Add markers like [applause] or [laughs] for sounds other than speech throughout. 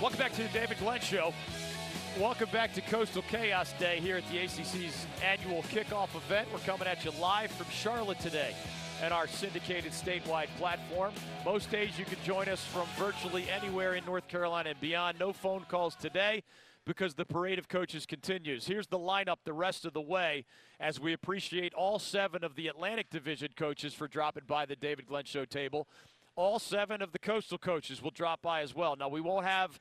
Welcome back to the David Glenn Show. Welcome back to Coastal Chaos Day here at the ACC's annual kickoff event. We're coming at you live from Charlotte today and our syndicated statewide platform. Most days you can join us from virtually anywhere in North Carolina and beyond. No phone calls today because the parade of coaches continues. Here's the lineup the rest of the way as we appreciate all seven of the Atlantic Division coaches for dropping by the David Glenn Show table. All seven of the coastal coaches will drop by as well. Now, we won't have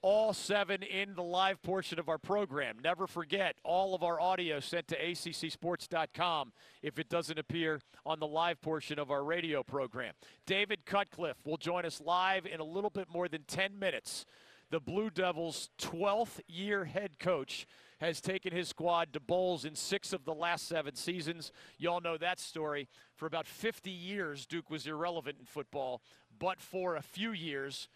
all seven in the live portion of our program. Never forget, all of our audio sent to accsports.com if it doesn't appear on the live portion of our radio program. David Cutcliffe will join us live in a little bit more than 10 minutes. The Blue Devils' 12th year head coach has taken his squad to bowls in six of the last seven seasons. You all know that story. For about 50 years, Duke was irrelevant in football, but for a few years,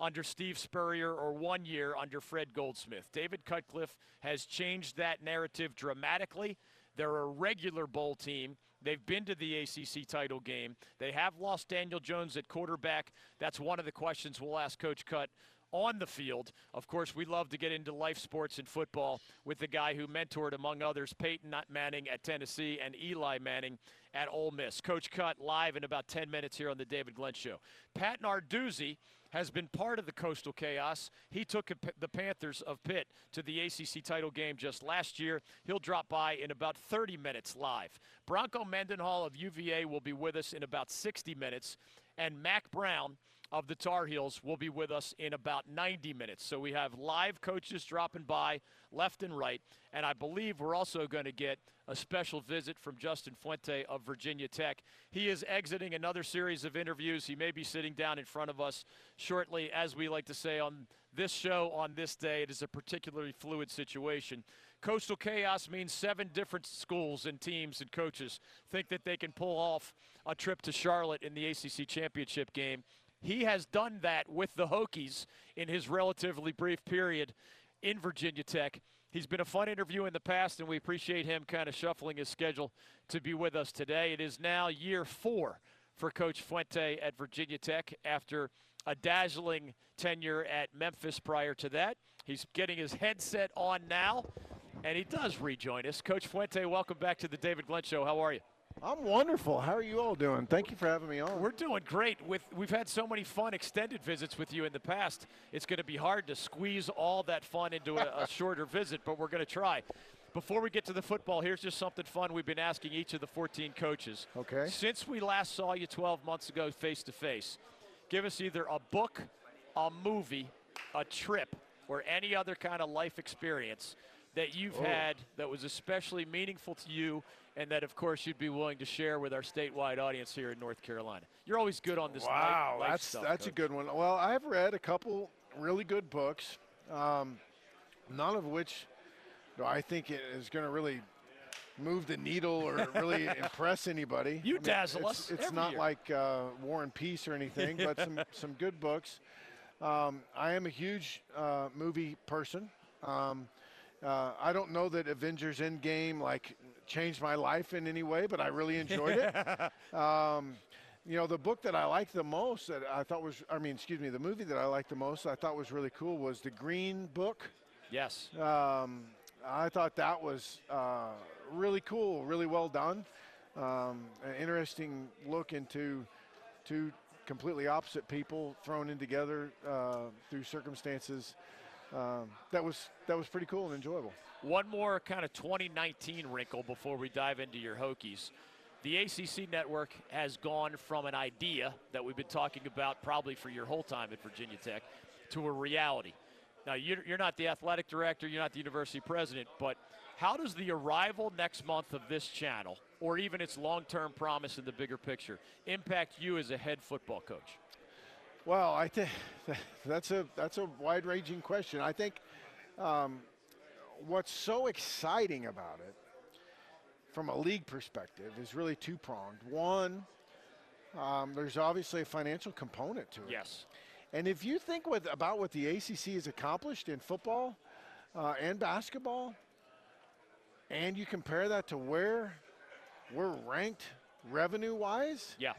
under Steve Spurrier or one year under Fred Goldsmith. David Cutcliffe has changed that narrative dramatically. They're a regular bowl team. They've been to the ACC title game. They have lost Daniel Jones at quarterback. That's one of the questions we'll ask Coach Cut on the field. Of course, we love to get into life sports and football with the guy who mentored, among others, Peyton Manning at Tennessee and Eli Manning at Ole Miss. Coach Cut live in about 10 minutes here on the David Glenn Show. Pat Narduzzi has been part of the Coastal Chaos. He took the Panthers of Pitt to the ACC title game just last year. He'll drop by in about 30 minutes live. Bronco Mendenhall of UVA will be with us in about 60 minutes, and Mack Brown of the Tar Heels will be with us in about 90 minutes. So we have live coaches dropping by left and right, and I believe we're also going to get a special visit from Justin Fuente of Virginia Tech. He is exiting another series of interviews. He may be sitting down in front of us shortly, as we like to say on this show on this day. It is a particularly fluid situation. Coastal Chaos means seven different schools and teams and coaches think that they can pull off a trip to Charlotte in the ACC championship game. He has done that with the Hokies in his relatively brief period in Virginia Tech. He's been a fun interview in the past, and we appreciate him kind of shuffling his schedule to be with us today. It is now year four for Coach Fuente at Virginia Tech after a dazzling tenure at Memphis prior to that. He's getting his headset on now, and he does rejoin us. Coach Fuente, welcome back to the David Glenn Show. How are you? I'm wonderful. How are you all doing? Thank you for having me on. We're doing great. With we've had so many fun extended visits with you in the past. It's going to be hard to squeeze all that fun into a, a [laughs] shorter visit, but we're going to try. Before we get to the football, here's just something fun we've been asking each of the 14 coaches. Okay. Since we last saw you 12 months ago face to face, give us either a book, a movie, a trip, or any other kind of life experience that you've oh. had that was especially meaningful to you and that, of course, you'd be willing to share with our statewide audience here in North Carolina. You're always good on this. Wow, life, life that's stuff, that's Coach. a good one. Well, I've read a couple really good books, um, none of which I think is going to really move the needle or really [laughs] impress anybody. You I mean, dazzle it's, us. It's not year. like uh, War and Peace or anything, but some [laughs] some good books. Um, I am a huge uh, movie person. Um, uh, I don't know that Avengers Endgame like changed my life in any way, but I really enjoyed it. [laughs] um, you know, the book that I liked the most that I thought was, I mean, excuse me, the movie that I liked the most I thought was really cool was The Green Book. Yes. Um, I thought that was uh, really cool, really well done. Um, an interesting look into two completely opposite people thrown in together uh, through circumstances um, that was that was pretty cool and enjoyable. One more kind of 2019 wrinkle before we dive into your Hokies. The ACC network has gone from an idea that we've been talking about probably for your whole time at Virginia Tech to a reality. Now, you're not the athletic director, you're not the university president, but how does the arrival next month of this channel, or even its long term promise in the bigger picture, impact you as a head football coach? Well, I think [laughs] that's a that's a wide-ranging question. I think um, what's so exciting about it, from a league perspective, is really two-pronged. One, um, there's obviously a financial component to it. Yes. And if you think with, about what the ACC has accomplished in football uh, and basketball, and you compare that to where we're ranked revenue-wise, yeah,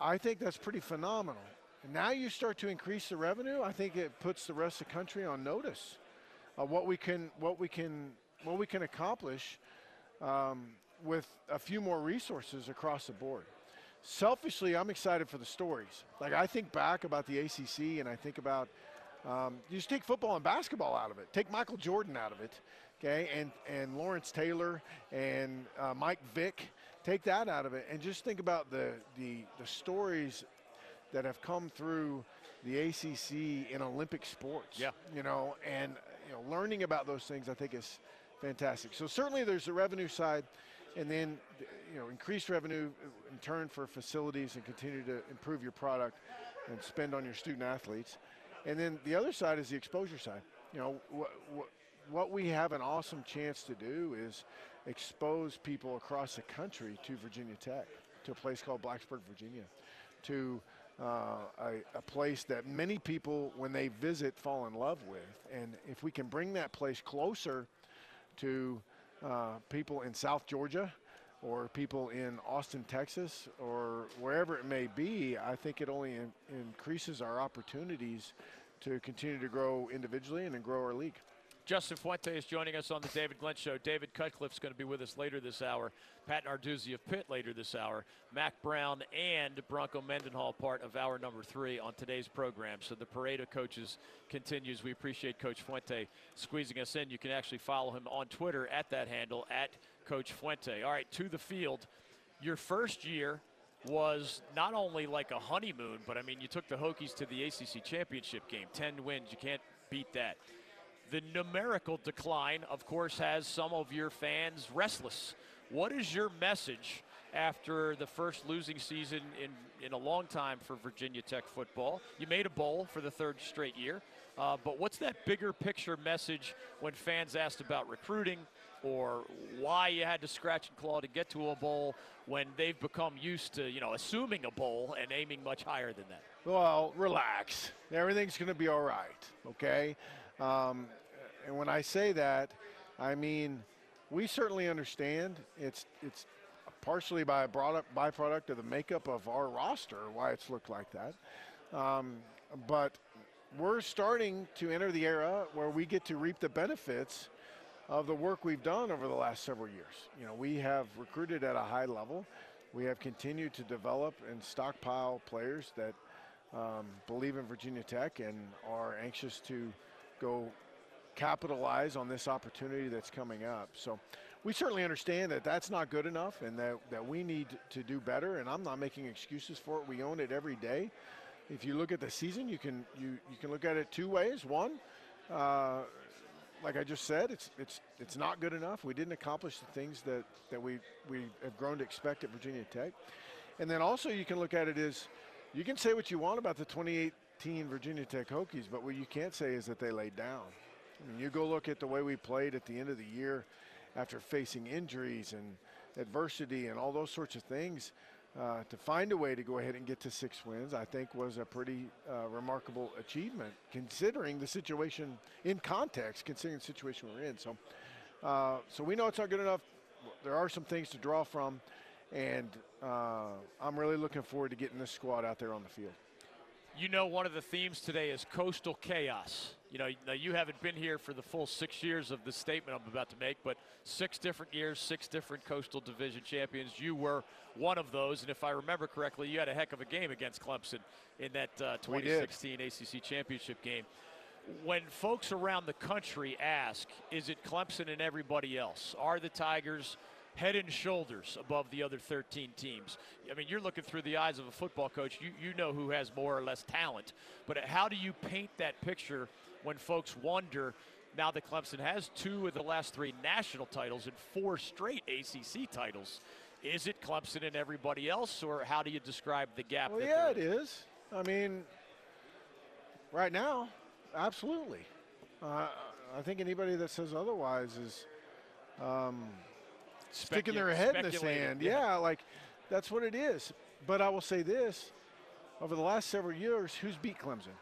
I think that's pretty phenomenal. And now you start to increase the revenue. I think it puts the rest of the country on notice of what we can what we can what we can accomplish um, with a few more resources across the board. Selfishly, I'm excited for the stories. Like I think back about the ACC, and I think about um, you just take football and basketball out of it. Take Michael Jordan out of it, okay, and and Lawrence Taylor and uh, Mike Vick. Take that out of it, and just think about the the the stories that have come through the ACC in Olympic sports. Yeah. You know, and you know, learning about those things, I think is fantastic. So certainly there's the revenue side, and then you know, increased revenue in turn for facilities and continue to improve your product and spend on your student athletes. And then the other side is the exposure side. You know, what, what, what we have an awesome chance to do is expose people across the country to Virginia Tech, to a place called Blacksburg, Virginia, to uh, a, a, place that many people, when they visit, fall in love with. And if we can bring that place closer to uh, people in South Georgia or people in Austin, Texas, or wherever it may be, I think it only in, increases our opportunities to continue to grow individually and then grow our league. Justin Fuente is joining us on the David Glenn Show. David Cutcliffe's going to be with us later this hour. Pat Narduzzi of Pitt later this hour. Mack Brown and Bronco Mendenhall part of hour number three on today's program. So the parade of coaches continues. We appreciate Coach Fuente squeezing us in. You can actually follow him on Twitter at that handle, at Coach Fuente. All right, to the field. Your first year was not only like a honeymoon, but I mean, you took the Hokies to the ACC championship game. 10 wins. You can't beat that. The numerical decline, of course, has some of your fans restless. What is your message after the first losing season in, in a long time for Virginia Tech football? You made a bowl for the third straight year, uh, but what's that bigger picture message when fans asked about recruiting or why you had to scratch and claw to get to a bowl when they've become used to, you know, assuming a bowl and aiming much higher than that? Well, relax. Everything's going to be all right, okay? Um, and when I say that, I mean we certainly understand it's it's partially by a product, byproduct of the makeup of our roster why it's looked like that. Um, but we're starting to enter the era where we get to reap the benefits of the work we've done over the last several years. You know, we have recruited at a high level. We have continued to develop and stockpile players that um, believe in Virginia Tech and are anxious to go capitalize on this opportunity that's coming up. So we certainly understand that that's not good enough and that, that we need to do better. And I'm not making excuses for it. We own it every day. If you look at the season, you can you, you can look at it two ways. One, uh, like I just said, it's it's it's not good enough. We didn't accomplish the things that, that we, we have grown to expect at Virginia Tech. And then also you can look at it as you can say what you want about the 2018 Virginia Tech Hokies, but what you can't say is that they laid down. I mean, you go look at the way we played at the end of the year after facing injuries and adversity and all those sorts of things. Uh, to find a way to go ahead and get to six wins, I think was a pretty uh, remarkable achievement considering the situation in context, considering the situation we're in. So, uh, so we know it's not good enough. There are some things to draw from, and uh, I'm really looking forward to getting this squad out there on the field. You know, one of the themes today is coastal chaos. You know, now you haven't been here for the full six years of the statement I'm about to make, but six different years, six different coastal division champions. You were one of those, and if I remember correctly, you had a heck of a game against Clemson in that uh, 2016 ACC championship game. When folks around the country ask, is it Clemson and everybody else? Are the Tigers head and shoulders above the other 13 teams. I mean, you're looking through the eyes of a football coach. You, you know who has more or less talent. But how do you paint that picture when folks wonder now that Clemson has two of the last three national titles and four straight ACC titles? Is it Clemson and everybody else, or how do you describe the gap? Well, yeah, it is. I mean, right now, absolutely. Uh, I think anybody that says otherwise is um, – sticking their head in the sand. Yeah. yeah, like that's what it is. But I will say this over the last several years, who's beat Clemson?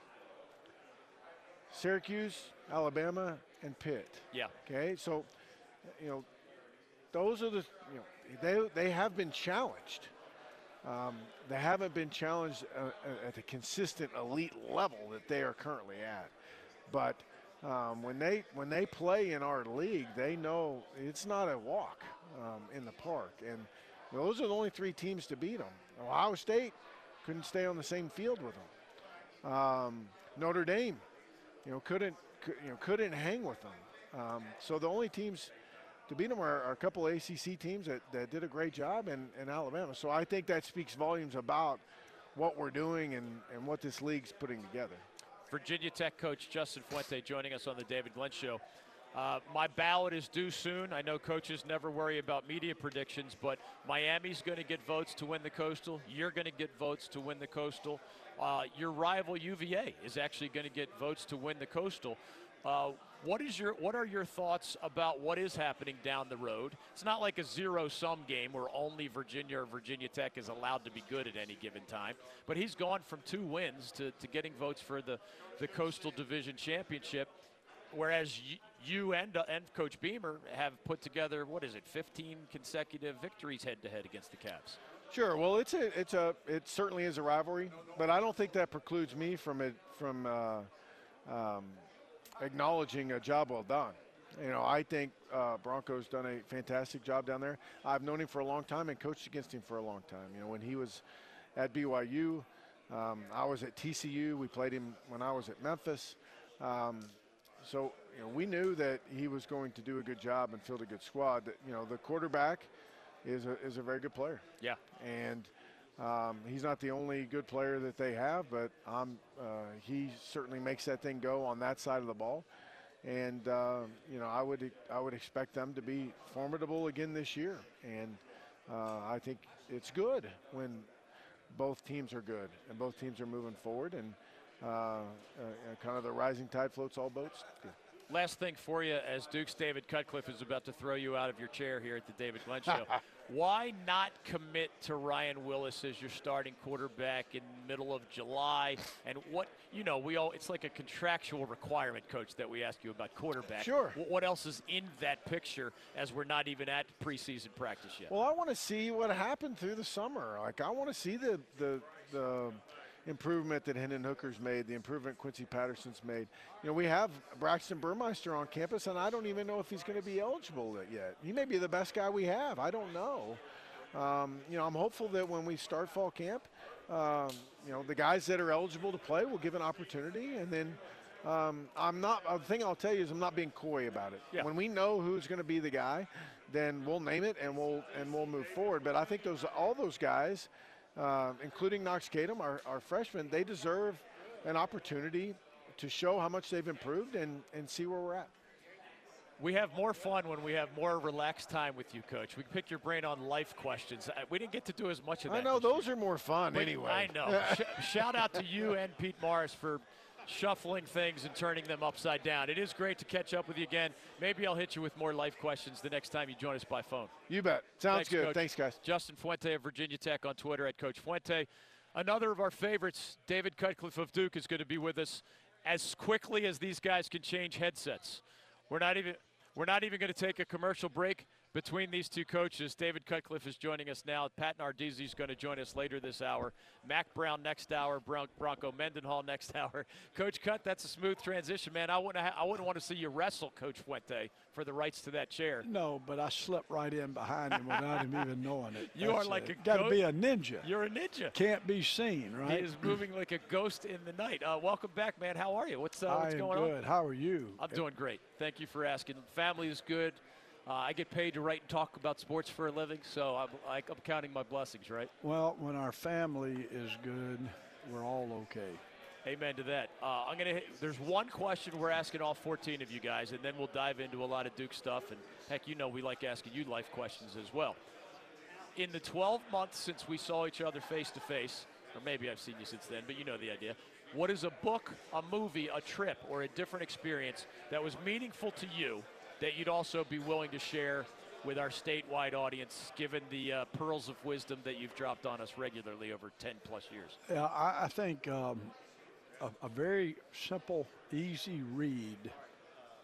Syracuse, Alabama, and Pitt. Yeah. Okay, so you know those are the you know they they have been challenged. Um, they haven't been challenged uh, at the consistent elite level that they are currently at. But um, when they when they play in our league, they know it's not a walk um, in the park, and those are the only three teams to beat them. Ohio State couldn't stay on the same field with them. Um, Notre Dame, you know, couldn't you know couldn't hang with them. Um, so the only teams to beat them are, are, a couple ACC teams that, that did a great job in, in Alabama. So I think that speaks volumes about what we're doing and, and what this league's putting together. Virginia Tech coach Justin Fuente joining us on the David Glenn Show. Uh, my ballot is due soon. I know coaches never worry about media predictions, but Miami's going to get votes to win the Coastal. You're going to get votes to win the Coastal. Uh, your rival UVA is actually going to get votes to win the Coastal. Uh, what is your what are your thoughts about what is happening down the road? It's not like a zero-sum game where only Virginia or Virginia Tech is allowed to be good at any given time. But he's gone from two wins to, to getting votes for the, the Coastal Division Championship, whereas you, and uh, and Coach Beamer have put together what is it, 15 consecutive victories head-to-head against the Cavs. Sure. Well, it's a it's a it certainly is a rivalry, but I don't think that precludes me from it from. Uh, um, acknowledging a job well done. You know, I think uh, Bronco's done a fantastic job down there. I've known him for a long time and coached against him for a long time. You know, when he was at BYU, um, I was at TCU. We played him when I was at Memphis. Um, so, you know, we knew that he was going to do a good job and field a good squad. That, you know, the quarterback is a, is a very good player. Yeah. And – um, he's not the only good player that they have, but um, uh, he certainly makes that thing go on that side of the ball. And uh, you know, I would I would expect them to be formidable again this year. And uh, I think it's good when both teams are good and both teams are moving forward. And Uh, uh, uh, kind of the rising tide floats all boats. Good. Last thing for you, as Duke's David Cutcliffe is about to throw you out of your chair here at the David Glenn Show. [laughs] Why not commit to Ryan Willis as your starting quarterback in middle of July? And what you know, we all it's like a contractual requirement, coach, that we ask you about quarterback. Sure. What else is in that picture as we're not even at preseason practice yet? Well, I want to see what happened through the summer. Like I want to see the the the improvement that Hendon Hooker's made, the improvement Quincy Patterson's made. You know, we have Braxton Burmeister on campus, and I don't even know if he's going to be eligible yet. He may be the best guy we have. I don't know. Um, you know, I'm hopeful that when we start fall camp, um, you know, the guys that are eligible to play will give an opportunity, and then um, I'm not. The thing I'll tell you is I'm not being coy about it. Yeah. When we know who's going to be the guy, then we'll name it and we'll and we'll move forward. But I think those all those guys uh, including Knox Kadum, our, our freshmen, they deserve an opportunity to show how much they've improved and, and see where we're at. We have more fun when we have more relaxed time with you, Coach. We pick your brain on life questions. Uh, we didn't get to do as much of that. I know those are more fun but anyway. I know. [laughs] Sh- shout out to you and Pete Morris for shuffling things and turning them upside down. It is great to catch up with you again. Maybe I'll hit you with more life questions the next time you join us by phone. You bet. Sounds Thanks, good. Coach. Thanks, guys. Justin Fuente of Virginia Tech on Twitter at Coach Fuente. Another of our favorites, David Cutcliffe of Duke, is going to be with us as quickly as these guys can change headsets. We're not even we're not even going to take a commercial break between these two coaches. David Cutcliffe is joining us now. Pat Narduzzi is going to join us later this hour. Mack Brown next hour. Bronco Mendenhall [laughs] next hour. Coach Cut, that's a smooth transition, man. I wouldn't, ha- I wouldn't want to see you wrestle, Coach Fuente, for the rights to that chair. No, but I slipped right in behind him without him even knowing it. [laughs] You That's are like it. a got to be a ninja. You're a ninja. Can't be seen, right? He is moving like a ghost in the night. Uh, welcome back, man. How are you? What's, uh, what's going good. on? How are you? I'm doing great. Thank you for asking. Family is good. Uh, I get paid to write and talk about sports for a living, so I'm, I- I'm counting my blessings, right? Well, when our family is good, we're all okay. Amen to that. Uh, I'm gonna. Hit, there's one question we're asking all 14 of you guys, and then we'll dive into a lot of Duke stuff. And heck, you know we like asking you life questions as well. In the 12 months since we saw each other face to face, or maybe I've seen you since then, but you know the idea. What is a book, a movie, a trip, or a different experience that was meaningful to you that you'd also be willing to share with our statewide audience, given the uh, pearls of wisdom that you've dropped on us regularly over 10 plus years? Yeah, I, I think um, a, a very simple, easy read.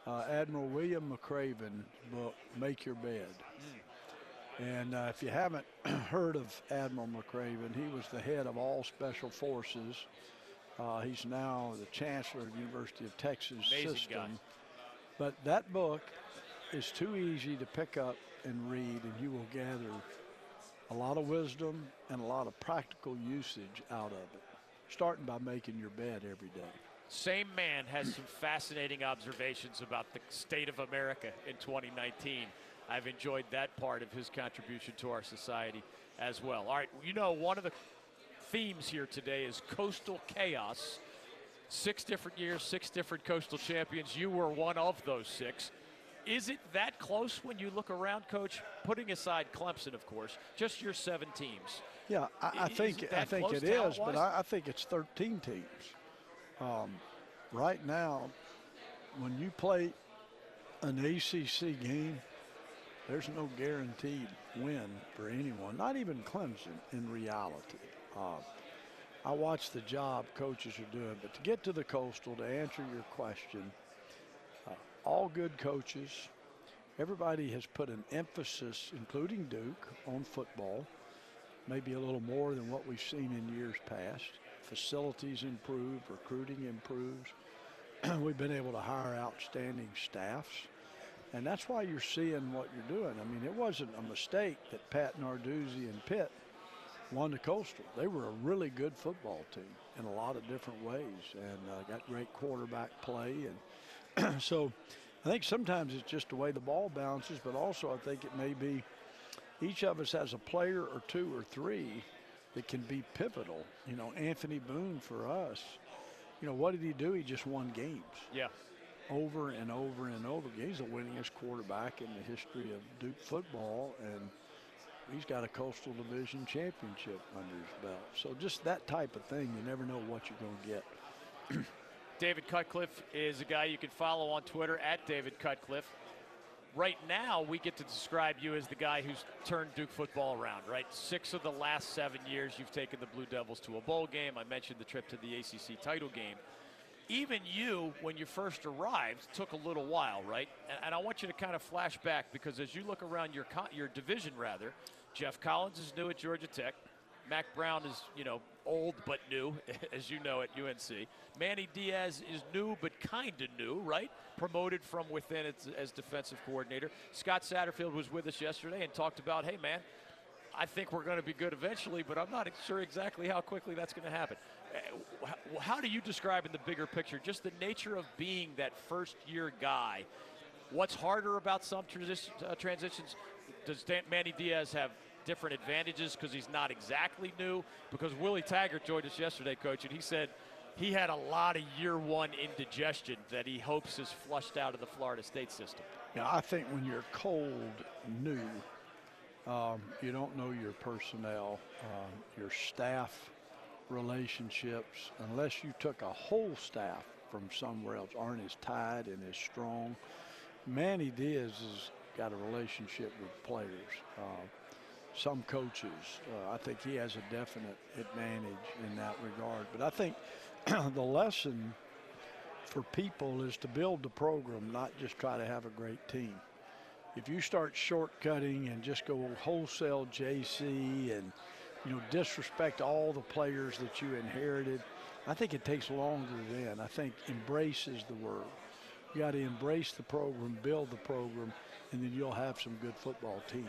Uh, Admiral William McRaven's book, Make Your Bed. And uh, if you haven't [clears throat] heard of Admiral McRaven, he was the head of all special forces. Uh, he's now the chancellor of the University of Texas Amazing system. guy. But that book is too easy to pick up and read, and you will gather a lot of wisdom and a lot of practical usage out of it, starting by making your bed every day. Same man has some fascinating observations about the state of America in 2019. I've enjoyed that part of his contribution to our society as well. All right, you know, one of the themes here today is coastal chaos. Six different years, six different coastal champions. You were one of those six. Is it that close when you look around, Coach? Putting aside Clemson, of course, just your seven teams. Yeah, I, I think I think it is, but? I, I think it's 13 teams. Um, right now, when you play an ACC game, there's no guaranteed win for anyone, not even Clemson in reality. Uh, I watch the job coaches are doing, but to get to the coastal, to answer your question, uh, all good coaches, everybody has put an emphasis, including Duke, on football maybe a little more than what we've seen in years past. Facilities improve, recruiting improves. [clears throat] we've been able to hire outstanding staffs. And that's why you're seeing what you're doing. I mean, it wasn't a mistake that Pat Narduzzi and Pitt won the Coastal. They were a really good football team in a lot of different ways and uh, got great quarterback play. And [clears throat] so I think sometimes it's just the way the ball bounces, but also I think it may be each of us has a player or two or three that can be pivotal. You know, Anthony Boone for us, you know, what did he do? He just won games Yeah. over and over and over again. He's the winningest quarterback in the history of Duke football, and he's got a Coastal Division championship under his belt. So just that type of thing, you never know what you're going to get. [clears throat] David Cutcliffe is a guy you can follow on Twitter at David Cutcliffe. Right now, we get to describe you as the guy who's turned Duke football around, right? Six of the last seven years, you've taken the Blue Devils to a bowl game. I mentioned the trip to the ACC title game. Even you, when you first arrived, took a little while, right? And, and I want you to kind of flash back because as you look around your your division, rather, Geoff Collins is new at Georgia Tech. Mack Brown is, you know, old but new, [laughs] as you know at UNC. Manny Diaz is new but kind of new, right? Promoted from within as, as defensive coordinator. Scott Satterfield was with us yesterday and talked about, hey, man, I think we're going to be good eventually, but I'm not sure exactly how quickly that's going to happen. Uh, How do you describe in the bigger picture just the nature of being that first year guy? What's harder about some transi- uh, transitions? Does Dan- Manny Diaz have different advantages because he's not exactly new? Because Willie Taggart joined us yesterday, coach, and he said he had a lot of year one indigestion that he hopes is flushed out of the Florida State system. Yeah, I think when you're cold, new, um, you don't know your personnel, um, your staff relationships, unless you took a whole staff from somewhere else, aren't as tied and as strong. Manny Diaz has got a relationship with players. Uh, some coaches, uh, I think he has a definite advantage in that regard. But I think [clears throat] the lesson for people is to build the program, not just try to have a great team. If you start shortcutting and just go wholesale JC and you know disrespect all the players that you inherited, I think it takes longer then. I think embrace is the word. You got to embrace the program, build the program, and then you'll have some good football teams.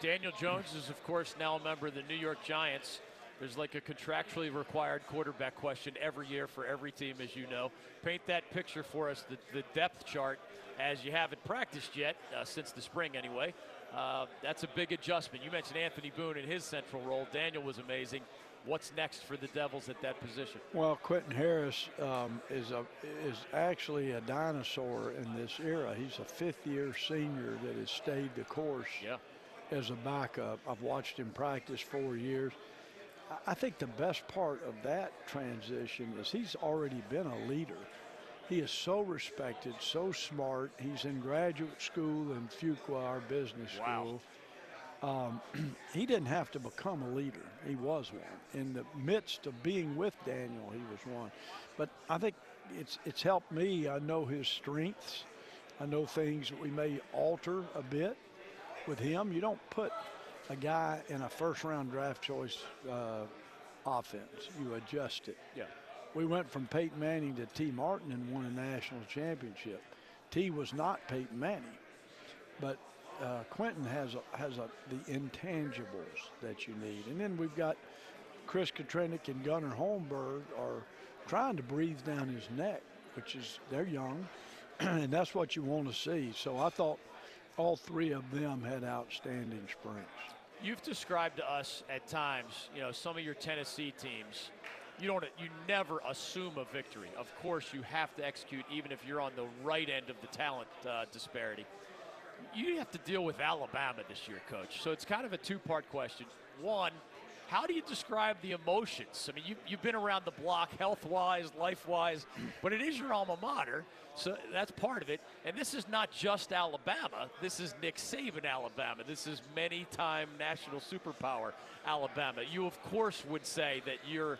Daniel Jones is, of course, now a member of the New York Giants. There's like a contractually required quarterback question every year for every team, as you know. Paint that picture for us, the, the depth chart, as you haven't practiced yet, uh, since the spring anyway. Uh, that's a big adjustment. You mentioned Anthony Boone in his central role. Daniel was amazing. What's next for the Devils at that position? Well, Quentin Harris um, is a is actually a dinosaur in this era. He's a fifth-year senior that has stayed the course Yeah. As a backup. I've watched him practice four years. I- think the best part of that transition is he's already been a leader. He is so respected, so smart. He's in graduate school in Fuqua, our business Wow. school. Um, [clears throat] he didn't have to become a leader. He was one. In the midst of being with Daniel, he was one. But I think it's it's helped me. I know his strengths. I know things that we may alter a bit. With him, you don't put a guy in a first round draft choice uh, offense. You adjust it. Yeah. We went from Peyton Manning to Tee Martin and won a national championship. T was not Peyton Manning, but uh, Quentin has a, has a, the intangibles that you need. And then we've got Chris Katrenick and Gunnar Holmberg are trying to breathe down his neck, which is they're young, [clears throat] and that's what you want to see. So I thought all three of them had outstanding sprints. You've described to us at times, you know, some of your Tennessee teams. You don't, you never assume a victory. Of course, you have to execute, even if you're on the right end of the talent uh, disparity. You have to deal with Alabama this year, coach. So it's kind of a two-part question. One, how do you describe the emotions? I mean, you, you've been around the block health wise, life wise, but it is your alma mater, so that's part of it. And this is not just Alabama. This is Nick Saban, Alabama. This is many time national superpower, Alabama. You, of course, would say that you're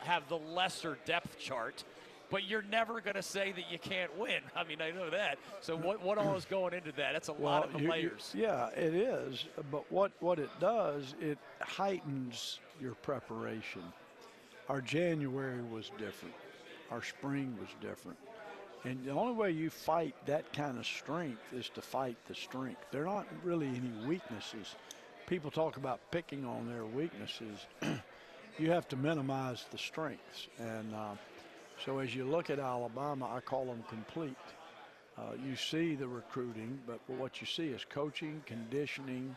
have the lesser depth chart but you're never going to say that you can't win. I mean, I know that. So what, what all is going into that? That's a well, lot of you, layers. You, yeah, it is. But what, what it does, it heightens your preparation. Our January was different. Our spring was different. And the only way you fight that kind of strength is to fight the strength. There are not really any weaknesses. People talk about picking on their weaknesses. [clears throat] you have to minimize the strengths. And uh, so as you look at Alabama, I call them complete. Uh, you see the recruiting, but what you see is coaching, conditioning,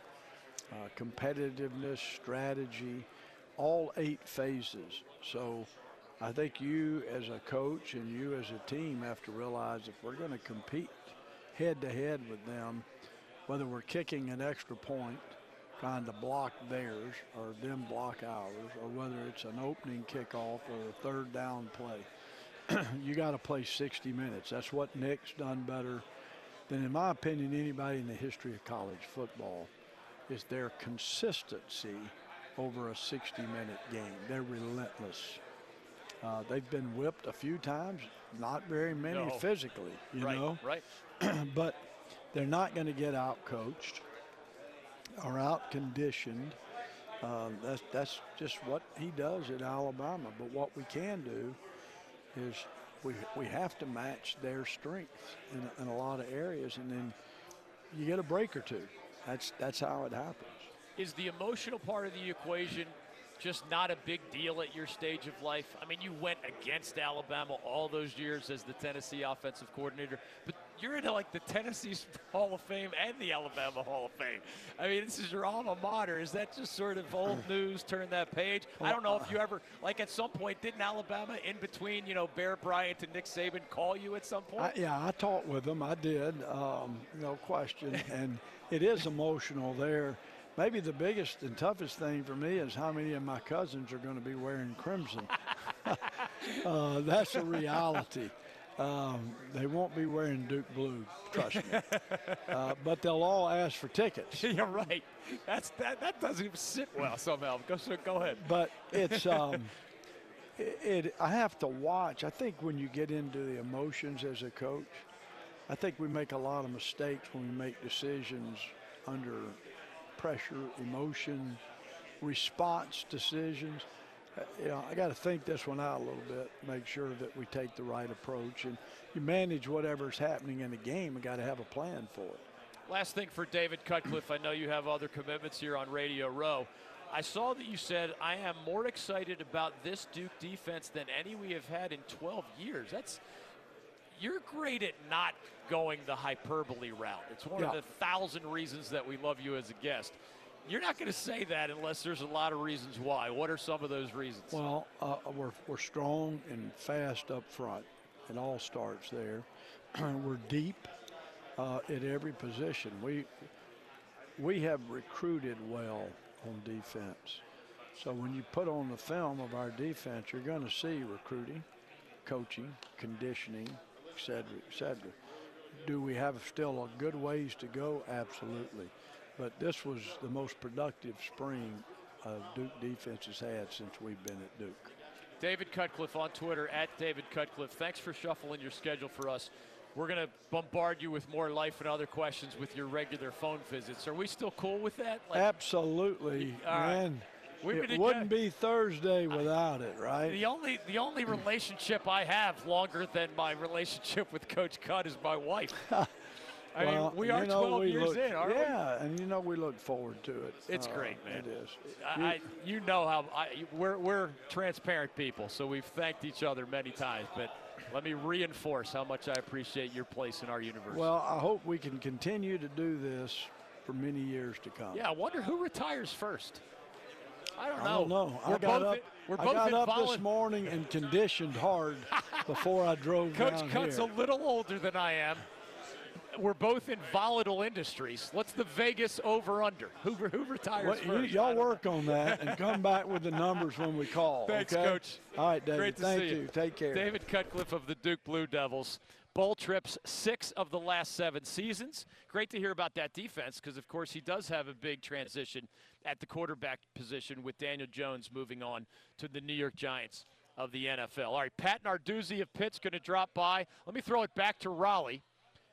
uh, competitiveness, strategy, all eight phases. So I think you as a coach and you as a team have to realize if we're going to compete head to head with them, whether we're kicking an extra point, trying to block theirs or them block ours, or whether it's an opening kickoff or a third down play [clears throat] you got to play 60 minutes. That's what Nick's done better than, in my opinion, anybody in the history of college football. Is their consistency over a 60-minute game? They're relentless. Uh, they've been whipped a few times, not very many no. physically, you right, know. Right. [clears throat] but they're not going to get out coached or out conditioned. Um, that's that's just what he does at Alabama. But what we can do is we, we have to match their strengths in, in a lot of areas, and then you get a break or two. That's that's how it happens. Is the emotional part of the equation just not a big deal at your stage of life? I mean, you went against Alabama all those years as the Tennessee offensive coordinator, but you're in like the Tennessee [laughs] Hall of Fame and the Alabama Hall of Fame. I mean, this is your alma mater. Is that just sort of old [laughs] news? Turn that page. I don't know if you ever, like, at some point, didn't Alabama, in between, you know, Bear Bryant and Nick Saban, call you at some point? I, yeah, I talked with them. I did, um, no question, [laughs] and it is emotional there. Maybe the biggest and toughest thing for me is how many of my cousins are going to be wearing crimson. [laughs] uh, that's a reality. Um, they won't be wearing Duke blue, trust me. uh, but they'll all ask for tickets. [laughs] You're right. That's that. That doesn't sit well somehow. Go go ahead. But it's [laughs] um, it, it. I have to watch. I think when you get into the emotions as a coach, I think we make a lot of mistakes when we make decisions under pressure, emotion, response decisions uh, you know, I got to think this one out a little bit, make sure that we take the right approach, and you manage whatever's happening in the game. You got to have a plan for it. Last thing for David Cutcliffe, I know you have other commitments here on Radio Row. I saw that you said I am more excited about this Duke defense than any we have had in 12 years. That's you're great at not going the hyperbole route. It's one yeah. of the thousand reasons that we love you as a guest. You're not going to say that unless there's a lot of reasons why. What are some of those reasons? Well, uh, we're, we're strong and fast up front. It all starts there. [clears throat] we're deep uh, at every position. We we have recruited well on defense. So when you put on the film of our defense, you're going to see recruiting, coaching, conditioning, cetera, et cetera. Do we have still a good ways to go? Absolutely. But this was the most productive spring uh, Duke defense has had since we've been at Duke. David Cutcliffe on Twitter at David Cutcliffe. Thanks for shuffling your schedule for us. we're going to bombard you with more life and other questions with your regular phone visits. Are we still cool with that? Like, Absolutely, all right. man. It wouldn't be Thursday without it, right? The only the only relationship I have longer than my relationship with Coach Cutt is my wife. [laughs] I well, mean, we are know, 12 we years look, in, aren't yeah, we? Yeah, and you know we look forward to it. It's uh, great, man. It is. I, I, you know how I, we're we're transparent people, so we've thanked each other many times. But let me reinforce how much I appreciate your place in our universe. Well, I hope we can continue to do this for many years to come. Yeah, I wonder who retires first. I don't know. I don't know. We're I got both up. in, we're both I got up volu- this morning and conditioned hard [laughs] before I drove Coach down Cutt's here. a little older than I am. We're both in volatile industries. What's the Vegas over under? Who, who retires Well, you, first? y'all work on that and come back with the numbers when we call. Thanks, okay? Coach. All right, David. Great to Thank see you. you. Take care. David Cutcliffe of the Duke Blue Devils. Bowl trips six of the last seven seasons. Great to hear about that defense because, of course, he does have a big transition at the quarterback position with Daniel Jones moving on to the New York Giants of the NFL. All right, Pat Narduzzi of Pitt's going to drop by. Let me throw it back to Raleigh.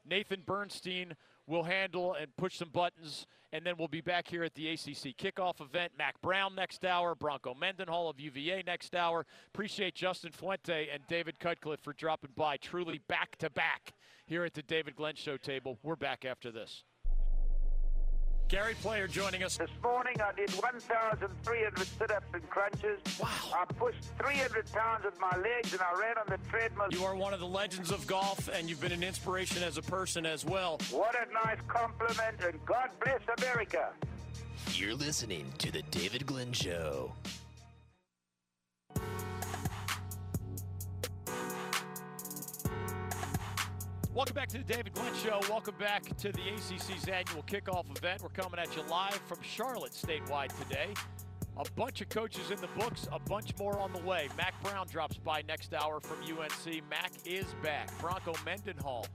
Nathan Bernstein will handle and push some buttons, and then we'll be back here at the ACC kickoff event. Mack Brown next hour, Bronco Mendenhall of UVA next hour. Appreciate Justin Fuente and David Cutcliffe for dropping by, truly back to back here at the David Glenn Show table. We're back after this. Gary Player joining us. This morning I did 1,300 sit-ups and crunches. Wow. I pushed 300 pounds with my legs and I ran on the treadmill. You are one of the legends of golf, and you've been an inspiration as a person as well. What a nice compliment, and God bless America. You're listening to The David Glenn Show. Welcome back to the David Glenn Show. Welcome back to the ACC's annual kickoff event. We're coming at you live from Charlotte statewide today. A bunch of coaches in the books, a bunch more on the way. Mack Brown drops by next hour from UNC. Mack is back. Bronco Mendenhall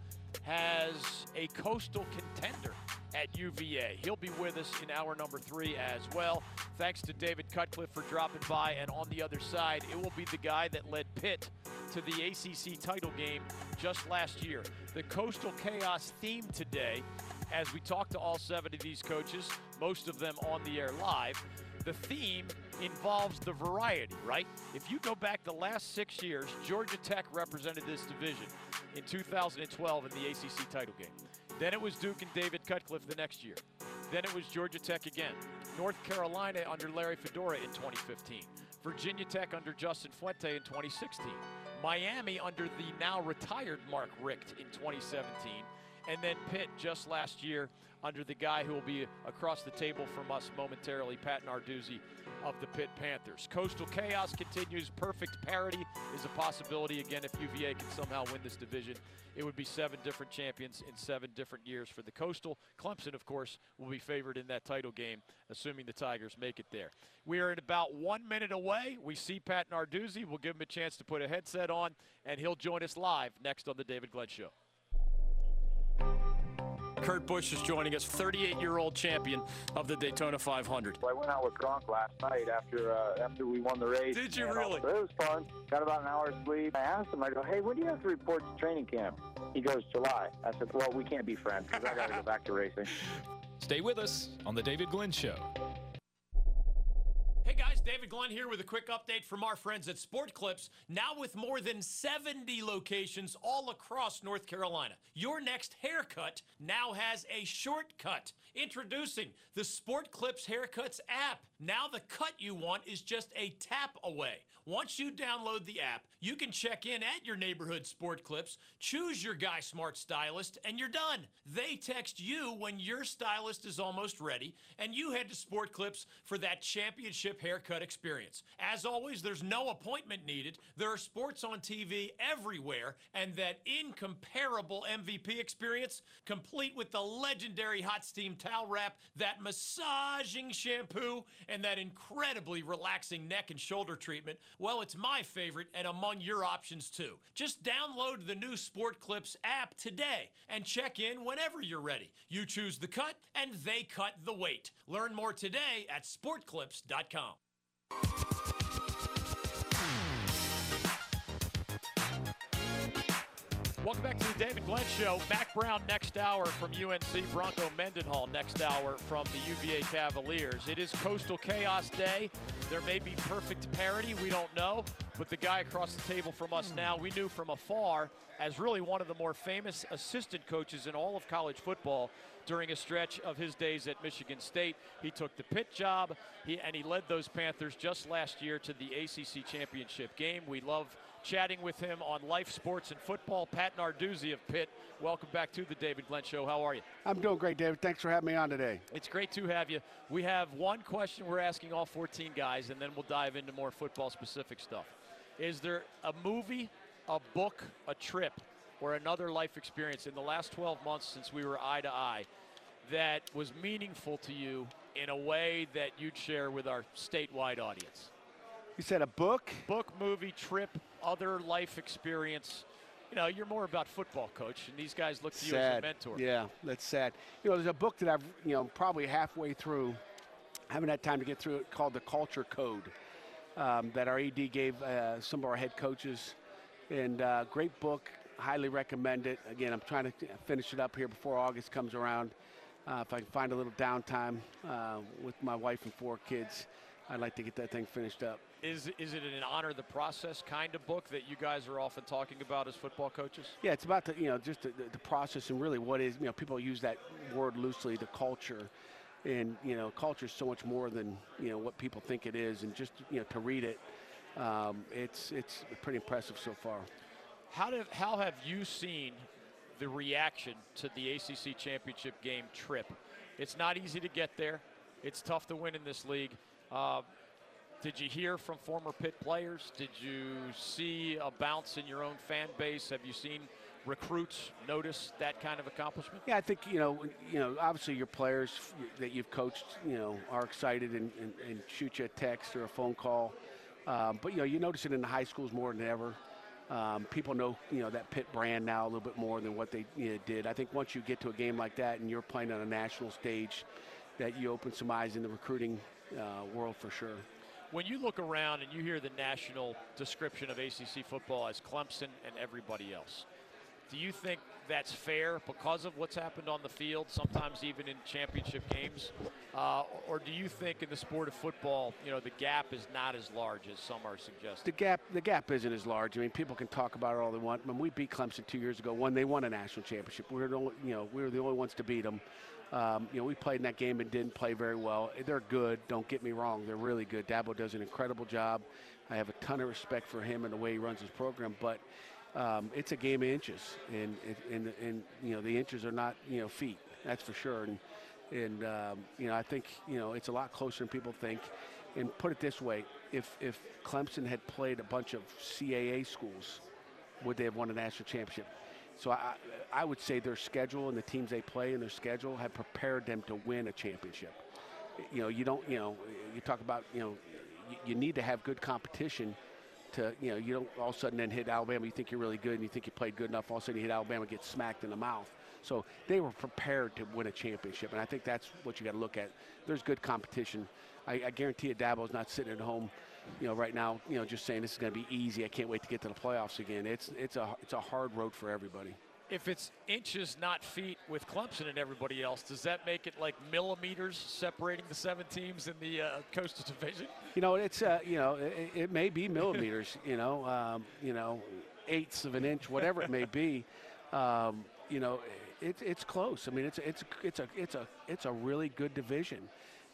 has a coastal contender at UVA. He'll be with us in hour number three as well. Thanks to David Cutcliffe for dropping by. And on the other side, it will be the guy that led Pitt to the ACC title game just last year. The Coastal Chaos theme today, as we talk to all seven of these coaches, most of them on the air live, the theme involves the variety, right? If you go back the last six years, Georgia Tech represented this division in 2012 in the ACC title game. Then it was Duke and David Cutcliffe the next year. Then it was Georgia Tech again. North Carolina under Larry Fedora in 2015. Virginia Tech under Justin Fuente in 2016. Miami under the now retired Mark Richt in 2017. And then Pitt just last year under the guy who will be across the table from us momentarily, Pat Narduzzi of the Pitt Panthers. Coastal Chaos continues. Perfect parity is a possibility. Again, if UVA can somehow win this division, it would be seven different champions in seven different years for the Coastal. Clemson, of course, will be favored in that title game, assuming the Tigers make it there. We are in about one minute away. We see Pat Narduzzi. We'll give him a chance to put a headset on, and he'll join us live next on the David Glenn Show. Kurt Busch is joining us, 38-year-old champion of the Daytona 500. I went out with Gronk last night after uh, after we won the race. Did you And, uh, really? It was fun. Got about an hour's sleep. I asked him, I go, hey, when do you have to report to training camp? He goes, July. I said, well, we can't be friends because I got to go back to racing. Stay with us on The David Glenn Show. Hey guys, David Glenn here with a quick update from our friends at Sport Clips. Now with more than 70 locations all across North Carolina. Your next haircut now has a shortcut. Introducing the Sport Clips Haircuts app. Now the cut you want is just a tap away. Once you download the app, you can check in at your neighborhood Sport Clips, choose your Guy Smart stylist, and you're done. They text you when your stylist is almost ready, and you head to Sport Clips for that championship haircut experience. As always, there's no appointment needed. There are sports on TV everywhere, and that incomparable MVP experience, complete with the legendary hot steam towel wrap, that massaging shampoo, and that incredibly relaxing neck and shoulder treatment. Well, it's my favorite and among your options too. Just download the new Sport Clips app today and check in whenever you're ready. You choose the cut, and they cut the weight. Learn more today at sportclips.com. Welcome back to the David Glenn Show. Mack Brown next hour from UNC, Bronco Mendenhall next hour from the UVA Cavaliers. It is Coastal Chaos Day. There may be perfect parity, we don't know. But the guy across the table from us now, we knew from afar as really one of the more famous assistant coaches in all of college football during a stretch of his days at Michigan State. He took the Pitt job, he, and he led those Panthers just last year to the ACC championship game. We love chatting with him on life, sports, and football. Pat Narduzzi of Pitt, welcome back to the David Glenn Show. How are you? I'm doing great, David. Thanks for having me on today. It's great to have you. We have one question we're asking all 14 guys, and then we'll dive into more football specific stuff. Is there a movie, a book, a trip, or another life experience in the last 12 months since we were eye to eye that was meaningful to you in a way that you'd share with our statewide audience? You said a book? Book, movie, trip, other life experience. You know, you're more about football, coach, and these guys look to you as a mentor. Yeah, that's sad. You know, there's a book that I've, you know, probably halfway through, I haven't had time to get through it, called The Culture Code, um, that our AD gave uh, some of our head coaches. And uh, great book, highly recommend it. Again, I'm trying to finish it up here before August comes around. Uh, if I can find a little downtime uh, with my wife and four kids, I'd like to get that thing finished up. Is, is it an honor the process kind of book that you guys are often talking about as football coaches? Yeah, it's about the you know just the, the, process and really what is you know people use that word loosely the culture, and you know culture is so much more than you know what people think it is and just you know to read it, um, it's it's pretty impressive so far. How, did, how have you seen the reaction to the ACC championship game trip? It's not easy to get there. It's tough to win in this league. Uh, did you hear from former Pitt players? Did you see a bounce in your own fan base? Have you seen recruits notice that kind of accomplishment? Yeah, I think you know you know obviously your players that you've coached you know are excited and, and, and shoot you a text or a phone call, um, but you know you notice it in the high schools more than ever. Um, people know you know that Pitt brand now a little bit more than what they you know, did. I think once you get to a game like that and you're playing on a national stage, that you open some eyes in the recruiting uh, world for sure. When you look around and you hear the national description of ACC football as Clemson and everybody else, do you think that's fair because of what's happened on the field, sometimes even in championship games? Uh, or do you think in the sport of football, you know, the gap is not as large as some are suggesting? The gap, the gap isn't as large. I mean, people can talk about it all they want. When we beat Clemson two years ago, when they won a national championship, we were the only, you know, we were the only ones to beat them. Um, you know, we played in that game and didn't play very well. They're good. Don't get me wrong. They're really good. Dabo does an incredible job. I have a ton of respect for him and the way he runs his program. But um, it's a game of inches, and, and and you know the inches are not you know feet. That's for sure. And and um, you know I think you know it's a lot closer than people think. And put it this way: if if Clemson had played a bunch of CAA schools, would they have won a national championship? So I, I would say their schedule and the teams they play and their schedule have prepared them to win a championship. You know, you don't, you know, you talk about, you know, you, you need to have good competition to, you know, you don't all of a sudden then hit Alabama, you think you're really good and you think you played good enough, all of a sudden you hit Alabama, get smacked in the mouth. So they were prepared to win a championship, and I think that's what you got to look at. There's good competition. I, I guarantee you, Dabo's not sitting at home, you know, right now, you know, just saying this is going to be easy. I can't wait to get to the playoffs again. It's it's a it's a hard road for everybody. If it's inches, not feet, with Clemson and everybody else, does that make it like millimeters separating the seven teams in the uh, Coastal Division? You know, it's uh, you know, it, it may be [laughs] millimeters. you know, um, you know, eighths of an inch, whatever it may be. Um, you know, it's it's close. I mean, it's it's it's a it's a it's a really good division,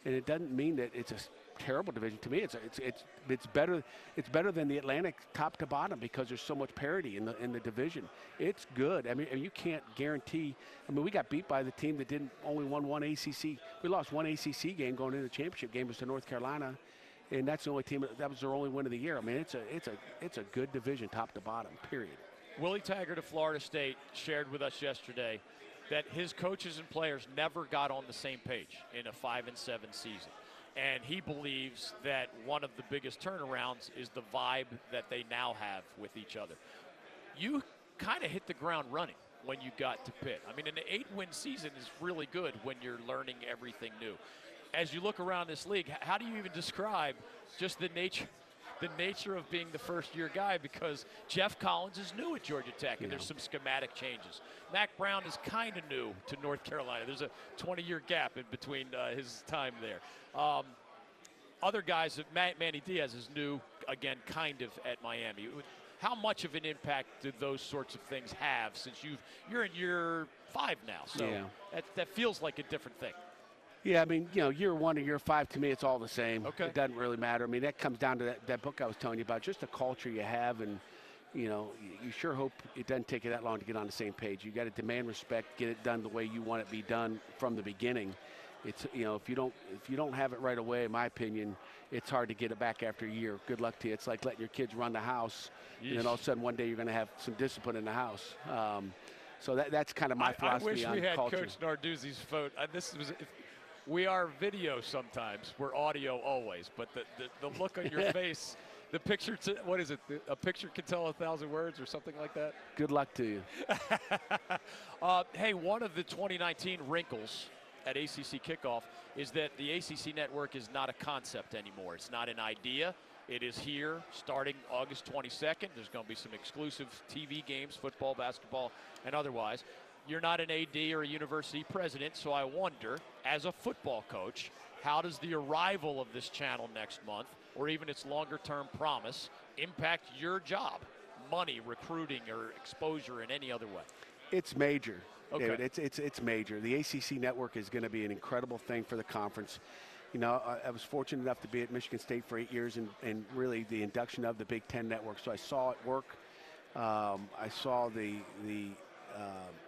and it doesn't mean that it's a terrible division. To me, it's it's it's it's better it's better than the Atlantic top to bottom because there's so much parity in the in the division. It's good. I mean, you can't guarantee. I mean, we got beat by the team that didn't only won one ACC. We lost one ACC game going into the championship game was to North Carolina. And that's the only team that was their only win of the year. I mean, it's a it's a it's a good division, top to bottom. Period. Willie Taggart of Florida State shared with us yesterday that his coaches and players never got on the same page in a five and seven season. And he believes that one of the biggest turnarounds is the vibe that they now have with each other. You kind of hit the ground running when you got to Pitt. I mean, an eight win season is really good when you're learning everything new. As you look around this league, how do you even describe just the nature the nature of being the first year guy because Geoff Collins is new at Georgia Tech and Yeah. there's some schematic changes. Mack Brown is kind of new to North Carolina. There's a 20 year gap in between uh, his time there. Um, other guys, Matt, Manny Diaz is new again, kind of at Miami. How much of an impact do those sorts of things have since you've you're in year five now? So Yeah. that, that feels like a different thing. Yeah, I mean, you know, year one or year five, to me, it's all the same. Okay. It doesn't really matter. I mean, that comes down to that, that book I was telling you about, just the culture you have, and, you know, you, sure hope it doesn't take you that long to get on the same page. You got to demand respect, get it done the way you want it to be done from the beginning. It's, you know, if you don't if you don't have it right away, in my opinion, it's hard to get it back after a year. Good luck to you. It's like letting your kids run the house, and then all of a sudden one day you're going to have some discipline in the house. Um, so that, that's kind of my I, I philosophy wish we had culture. Coach Narduzzi's phone. Uh, this was. If, we are video sometimes. We're audio always, but the, the, the look on your [laughs] face, the picture. To, what is it? The, a picture can tell a thousand words, or something like that. Good luck to you. [laughs] Uh, hey, one of the 2019 wrinkles at ACC kickoff is that the ACC network is not a concept anymore. It's not an idea. It is here starting August 22nd. There's going to be some exclusive TV games, football, basketball, and otherwise. You're not an AD or a university president, so I wonder, as a football coach, how does the arrival of this channel next month, or even its longer term promise, impact your job? Money, recruiting, or exposure in any other way? It's major, Okay. David. It's it's it's major. The ACC network is going to be an incredible thing for the conference. You know, I, I was fortunate enough to be at Michigan State for eight years, and, and really the induction of the Big Ten network. So I saw it work. Um, I saw the the uh,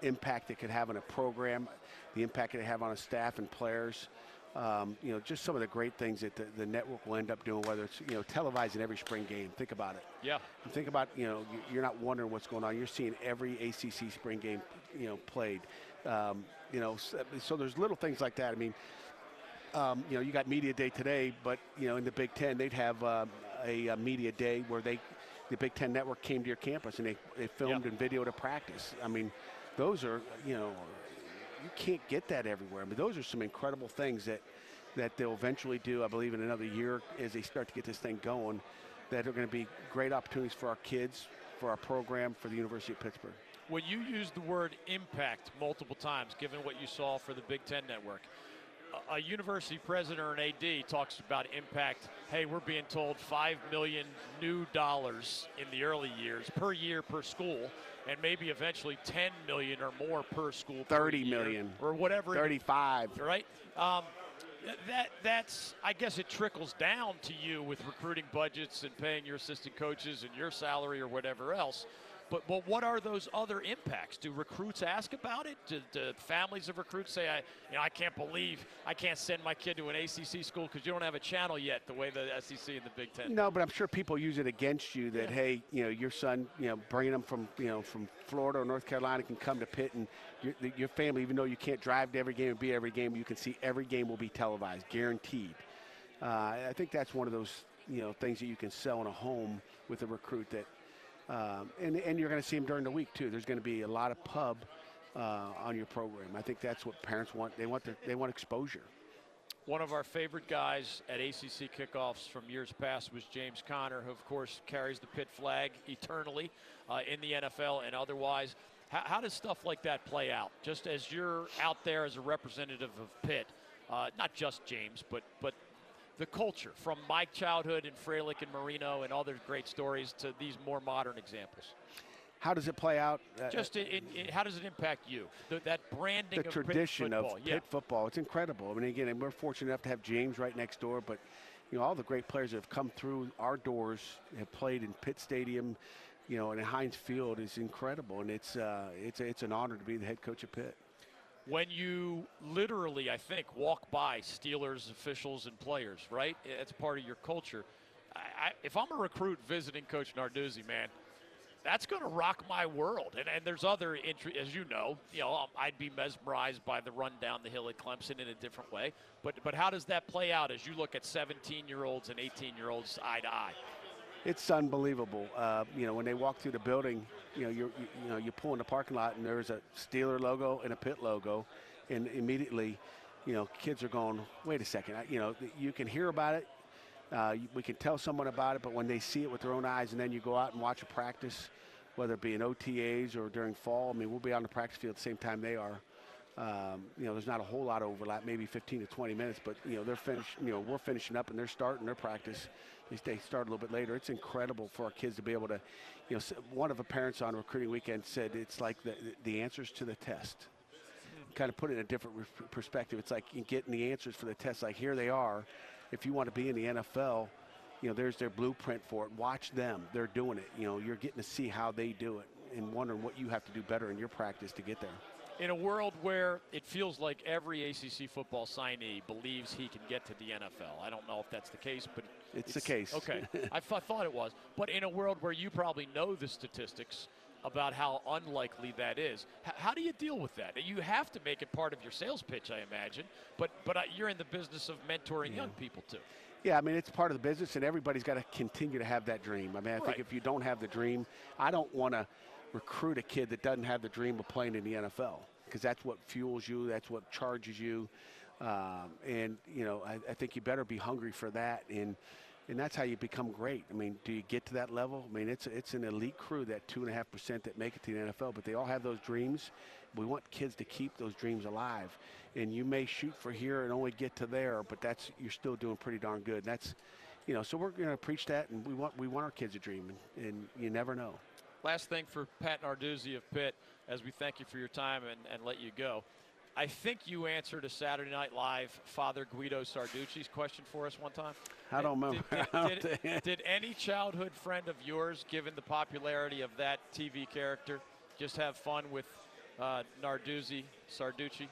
impact it could have on a program, the impact it could have on a staff and players. Um, you know, just some of the great things that the, the network will end up doing, whether it's you know televising every spring game. Think about it. Yeah. And think about, you know, you- you're not wondering what's going on. You're seeing every ACC spring game, you know, played. Um, you know, so, so there's little things like that. I mean, um, you know, you got media day today, but you know, in the Big Ten, they'd have um, a, a media day where they, the Big Ten network came to your campus and they, they filmed Yeah. and videoed a practice. I mean, those are, you know, you can't get that everywhere. I mean, those are some incredible things that that they'll eventually do. I believe in another year as they start to get this thing going, that are going to be great opportunities for our kids, for our program, for the University of Pittsburgh. When you use the word impact multiple times, given what you saw for the Big Ten Network, a, university president or an AD talks about impact. Hey, we're being told five million new dollars in the early years per year per school, and maybe eventually 10 million or more per school. per 30 year, million. or whatever. 35. right? Um, that that's I guess it trickles down to you with recruiting budgets and paying your assistant coaches and your salary or whatever else. But but what are those other impacts? Do recruits ask about it? Do, do families of recruits say, I you know I can't believe I can't send my kid to an ACC school because you don't have a channel yet, the way the SEC and the Big Ten. No, but I'm sure people use it against you that Yeah. hey, you know, your son, you know, bringing them from you know from Florida or North Carolina can come to Pitt, and your, your family, even though you can't drive to every game and be every game, you can see every game will be televised, guaranteed. Uh, I think that's one of those you know things that you can sell in a home with a recruit that, um, and and you're going to see them during the week too. There's going to be a lot of pub uh, on your program. I think that's what parents want. They want their, they want exposure. One of our favorite guys at ACC kickoffs from years past was James Conner, who, of course, carries the Pitt flag eternally uh, in the NFL and otherwise. How, how does stuff like that play out? Just as you're out there as a representative of Pitt, uh, not just James, but but the culture from my childhood in Freilich and Marino and all other great stories to these more modern examples. How does it play out? Uh, Just in, in, in- how does it impact you? The, that branding the of tradition of football. Pitt yeah. football. It's incredible. I mean, again, we're fortunate enough to have James right next door, but you know, all the great players that have come through our doors have played in Pitt Stadium, you know, and in Heinz Field is incredible, and it's uh, it's it's an honor to be the head coach of Pitt. When you literally, I think, walk by Steelers officials and players, right? It's part of your culture. I, I, if I'm a recruit visiting Coach Narduzzi, man, that's going to rock my world. And, and there's other, intri- as you know, you know, um, I'd be mesmerized by the run down the hill at Clemson in a different way. But but how does that play out as you look at 17 year olds and 18 year olds eye to eye? It's unbelievable. Uh, you know, when they walk through the building, you know, you're, you, you know, you pull in the parking lot and there's a Steeler logo and a Pitt logo, and immediately, you know, kids are going, wait a second. I, you know, you can hear about it, Uh, we can tell someone about it, but when they see it with their own eyes, and then you go out and watch a practice, whether it be in OTAs or during fall. I mean, we'll be on the practice field at the same time they are. Um, you know, there's not a whole lot of overlap, maybe 15 to 20 minutes, but you know, they're finished. You know, we're finishing up and they're starting their practice. They stay start a little bit later. It's incredible for our kids to be able to, you know, one of the parents on recruiting weekend said it's like the the answers to the test. Kind of put it in a different re- perspective. It's like getting the answers for the test. Like here they are. If you want to be in the NFL, you know, there's their blueprint for it. Watch them. They're doing it. You know, you're getting to see how they do it and wondering what you have to do better in your practice to get there. In a world where it feels like every ACC football signee believes he can get to the NFL, I don't know if that's the case, but It's the case. Okay, [laughs] I thought it was. But in a world where you probably know the statistics about how unlikely that is, h- how do you deal with that? You have to make it part of your sales pitch, I imagine. But but uh, you're in the business of mentoring young people too. Yeah, I mean it's part of the business, and everybody's got to continue to have that dream. I mean, I Right. think if you don't have the dream, I don't want to recruit a kid that doesn't have the dream of playing in the NFL because that's what fuels you, that's what charges you, um, and you know I, I think you better be hungry for that, and and that's how you become great. I mean, do you get to that level? I mean, it's it's an elite crew, that two and a half percent that make it to the NFL, but they all have those dreams. We want kids to keep those dreams alive, and you may shoot for here and only get to there, but that's you're still doing pretty darn good. And that's, you know, so we're going to preach that, and we want we want our kids to dream, and, and you never know. Last thing for Pat Narduzzi of Pitt, as we thank you for your time and, and let you go. I think you answered a Saturday Night Live Father Guido Sarducci's question for us one time. I don't remember. Did, [laughs] did, did, did any childhood friend of yours, given the popularity of that TV character, just have fun with uh, Narduzzi, Sarducci?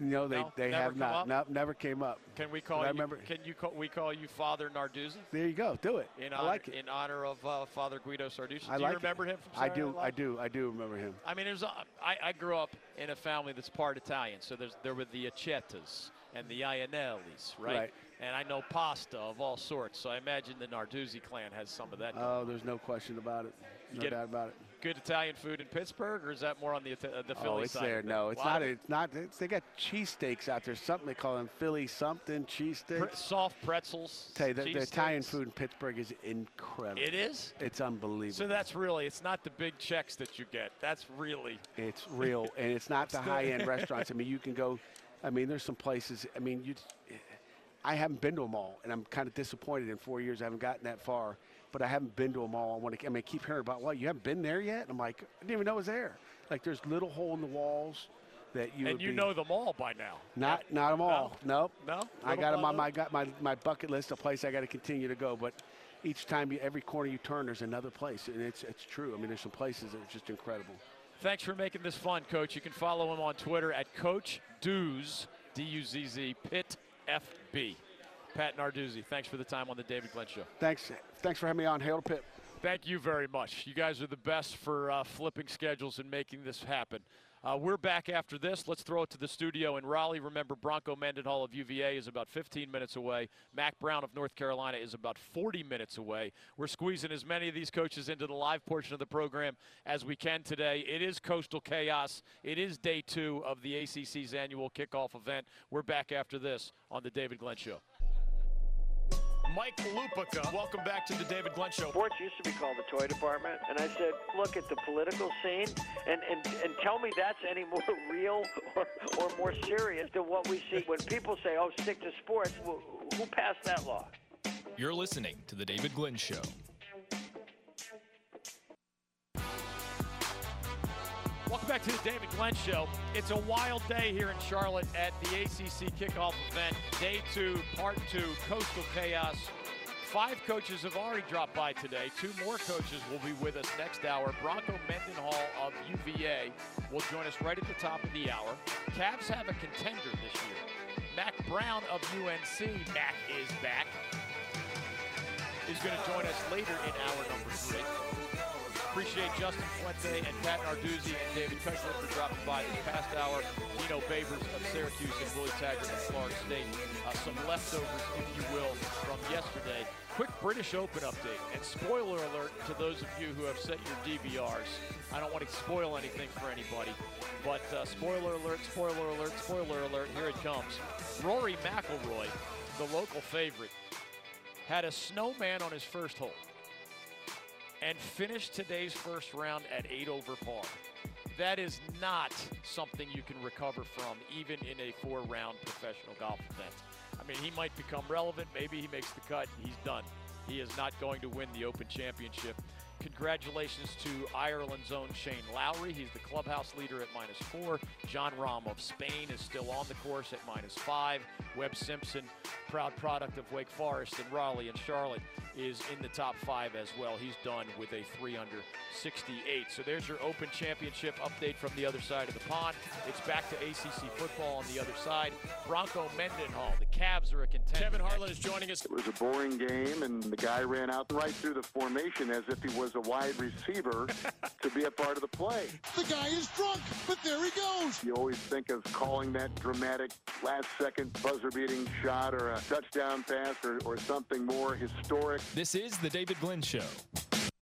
No, they No? they have not. No, never came up. Can we call I you? remember- Can you call, we call you Father Narduzzi There you go. Do it. in I honor, like it. in honor of uh, Father Guido Sarducci? I do like you it. remember him from I do. I do. I do remember him. I mean, it was, uh, I, I grew up in a family that's part Italian, so there's, there were the Accettas and the Iannellis, right? Right. And I know pasta of all sorts, so I imagine the Narduzzi clan has some of that. Oh, there's no question about it. No doubt about it. Good Italian food in Pittsburgh, or is that more on the uh, the Philly Oh, it's side? there. No, it's not. of It's not. It's, they got cheesesteaks out there. Something they call them Philly something cheesesteaks. pre- soft pretzels. Tell you, the, the Italian food in Pittsburgh is incredible. It is. It's unbelievable. So that's really, it's not the big checks that you get. That's really. It's real, and it's not the [laughs] high-end [laughs] restaurants. I mean, you can go. I mean, there's some places. I mean, you. I haven't been to them all, and I'm kind of disappointed. In four years, I haven't gotten that far, but I haven't been to them all. I want to. I mean, I keep hearing about well, you haven't been there yet. And I'm like, I didn't even know it was there. Like, there's little hole in the walls that you. and you be- know them all by now. Not, not them all. Nope. No? I got them on my got my, my bucket list of place I got to continue to go. But each time, you, every corner you turn, there's another place, and it's it's true. I mean, there's some places that are just incredible. Thanks for making this fun, Coach. You can follow him on Twitter at Coach Duzz, D U Z Z, Pitt FB. Pat Narduzzi, thanks for the time on the David Glenn Show. Thanks, thanks for having me on. Hail to Pitt. Thank you very much. You guys are the best for uh, flipping schedules and making this happen. Uh, we're back after this. Let's throw it to the studio in Raleigh. Remember, Bronco Mendenhall of UVA is about 15 minutes away. Mack Brown of North Carolina is about 40 minutes away. We're squeezing as many of these coaches into the live portion of the program as we can today. It is Coastal Chaos. It is day two of the ACC's annual kickoff event. We're back after this on the David Glenn Show. Mike Lupica, welcome back to the David Glenn Show. Sports used to be called the toy department, and I said, look at the political scene and, and, and tell me that's any more [laughs] real or, or more serious than what we see when people say, oh, stick to sports. Well, who passed that law? You're listening to The David Glenn Show. Welcome back to the David Glenn Show. It's a wild day here in Charlotte at the ACC kickoff event, day two, part two, Coastal Chaos. Five coaches have already dropped by today. Two more coaches will be with us next hour. Bronco Mendenhall of UVA will join us right at the top of the hour. Cavs have a contender this year. Mack Brown of UNC, Mack is back, is going to join us later in hour number three. Appreciate Justin Fuente and Pat Narduzzi and David Kessler for dropping by this past hour. Dino Babers of Syracuse and Willie Taggart of Florida State. Uh, some leftovers, if you will, from yesterday. Quick British Open update. And spoiler alert to those of you who have set your DVRs. I don't want to spoil anything for anybody. But uh, spoiler alert, spoiler alert, spoiler alert, here it comes. Rory McIlroy, the local favorite, had a snowman on his first hole and finished today's first round at eight over par. That is not something you can recover from, even in a four round professional golf event. I mean, he might become relevant. Maybe he makes the cut. He's done. He is not going to win the Open Championship. Congratulations to Ireland's own Shane Lowry. He's the clubhouse leader at minus four. Jon Rahm of Spain is still on the course at minus five. Webb Simpson, proud product of Wake Forest and Raleigh and Charlotte, is in the top five as well. He's done with a three under 68. So there's your Open Championship update from the other side of the pond. It's back to ACC football on the other side. Bronco Mendenhall, the Cavs are a contender. Kevin Harlan is joining us. It was a boring game, and the guy ran out right through the formation as if he was a wide receiver to be a part of the play. The guy is drunk, but there he goes. You always think of calling that dramatic last second buzzer beating shot or a touchdown pass or, or something more historic. This is The David Glenn Show.